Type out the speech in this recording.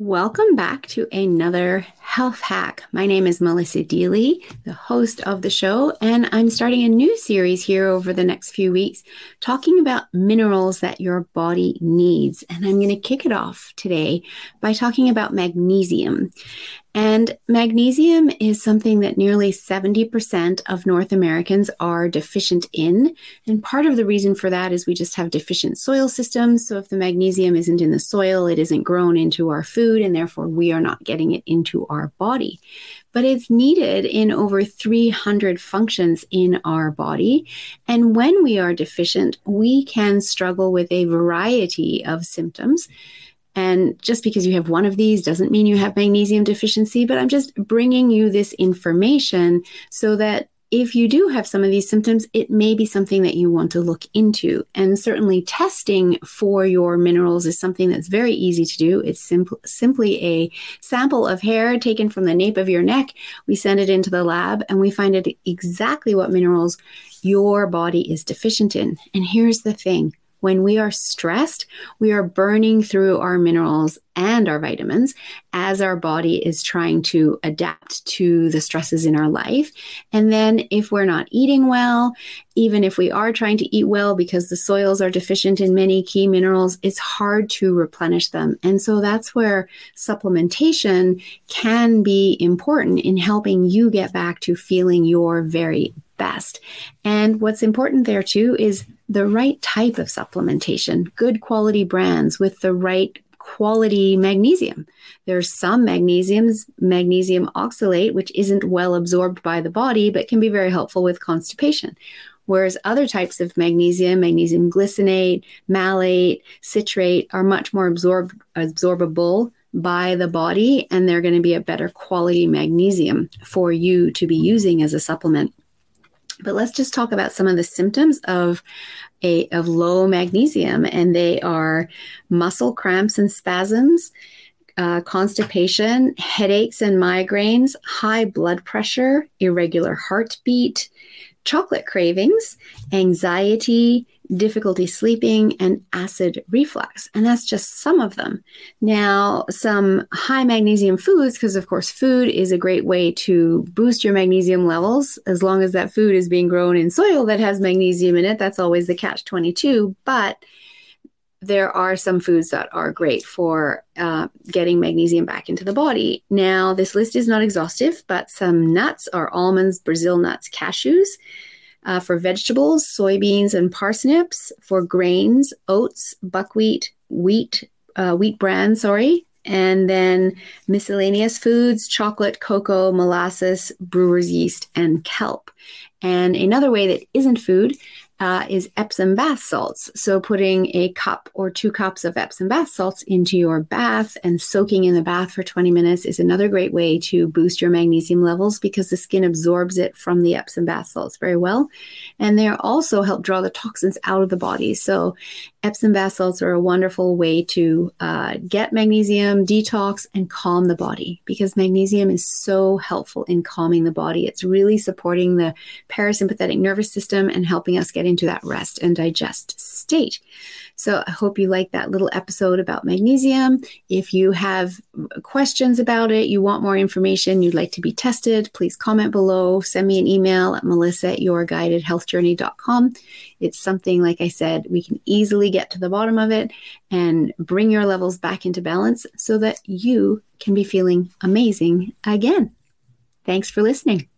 Welcome back to another health hack. My name is Melissa Deely, the host of the show, and I'm starting a new series here over the next few weeks talking about minerals that your body needs. And I'm going to kick it off today by talking about magnesium. And magnesium is something that nearly 70% of North Americans are deficient in. And part of the reason for that is we just have deficient soil systems. So if the magnesium isn't in the soil, it isn't grown into our food, and therefore we are not getting it into our body. But it's needed in over 300 functions in our body. And when we are deficient, we can struggle with a variety of symptoms. And just because you have one of these doesn't mean you have magnesium deficiency, but I'm just bringing you this information so that if you do have some of these symptoms, it may be something that you want to look into. And certainly, testing for your minerals is something that's very easy to do. It's simply a sample of hair taken from the nape of your neck. We send it into the lab and we find out exactly what minerals your body is deficient in. And here's the thing when we are stressed, we are burning through our minerals and our vitamins as our body is trying to adapt to the stresses in our life. And then if we're not eating well, even if we are trying to eat well because the soils are deficient in many key minerals, it's hard to replenish them. And so that's where supplementation can be important in helping you get back to feeling your very best. And what's important there too is the right type of supplementation, good quality brands with the right quality magnesium. There's some magnesiums, magnesium oxalate, which isn't well absorbed by the body, but can be very helpful with constipation. Whereas other types of magnesium, magnesium glycinate, malate, citrate, are much more absorb- absorbable by the body, and they're going to be a better quality magnesium for you to be using as a supplement. But let's just talk about some of the symptoms of a of low magnesium, and they are muscle cramps and spasms, uh, constipation, headaches and migraines, high blood pressure, irregular heartbeat, chocolate cravings, anxiety, difficulty sleeping, and acid reflux. And that's just some of them. Now, some high magnesium foods, because of course, food is a great way to boost your magnesium levels. As long as that food is being grown in soil that has magnesium in it, that's always the catch 22. But there are some foods that are great for uh, getting magnesium back into the body. Now, this list is not exhaustive, but some nuts are almonds, Brazil nuts, cashews. Uh, for vegetables, soybeans and parsnips. For grains, oats, buckwheat, wheat, uh, wheat bran, sorry. And then miscellaneous foods, chocolate, cocoa, molasses, brewer's yeast, and kelp. And another way that isn't food uh, is Epsom bath salts. So, putting a cup or two cups of Epsom bath salts into your bath and soaking in the bath for 20 minutes is another great way to boost your magnesium levels because the skin absorbs it from the Epsom bath salts very well. And they also help draw the toxins out of the body. So, Epsom bath salts are a wonderful way to uh, get magnesium, detox, and calm the body because magnesium is so helpful in calming the body. It's really supporting the parasympathetic nervous system and helping us get into that rest and digest state. So I hope you like that little episode about magnesium. If you have questions about it, you want more information, you'd like to be tested, please comment below. Send me an email at melissa at yourguidedhealthjourney.com. It's something, like I said, we can easily get to the bottom of it and bring your levels back into balance so that you can be feeling amazing again. Thanks for listening.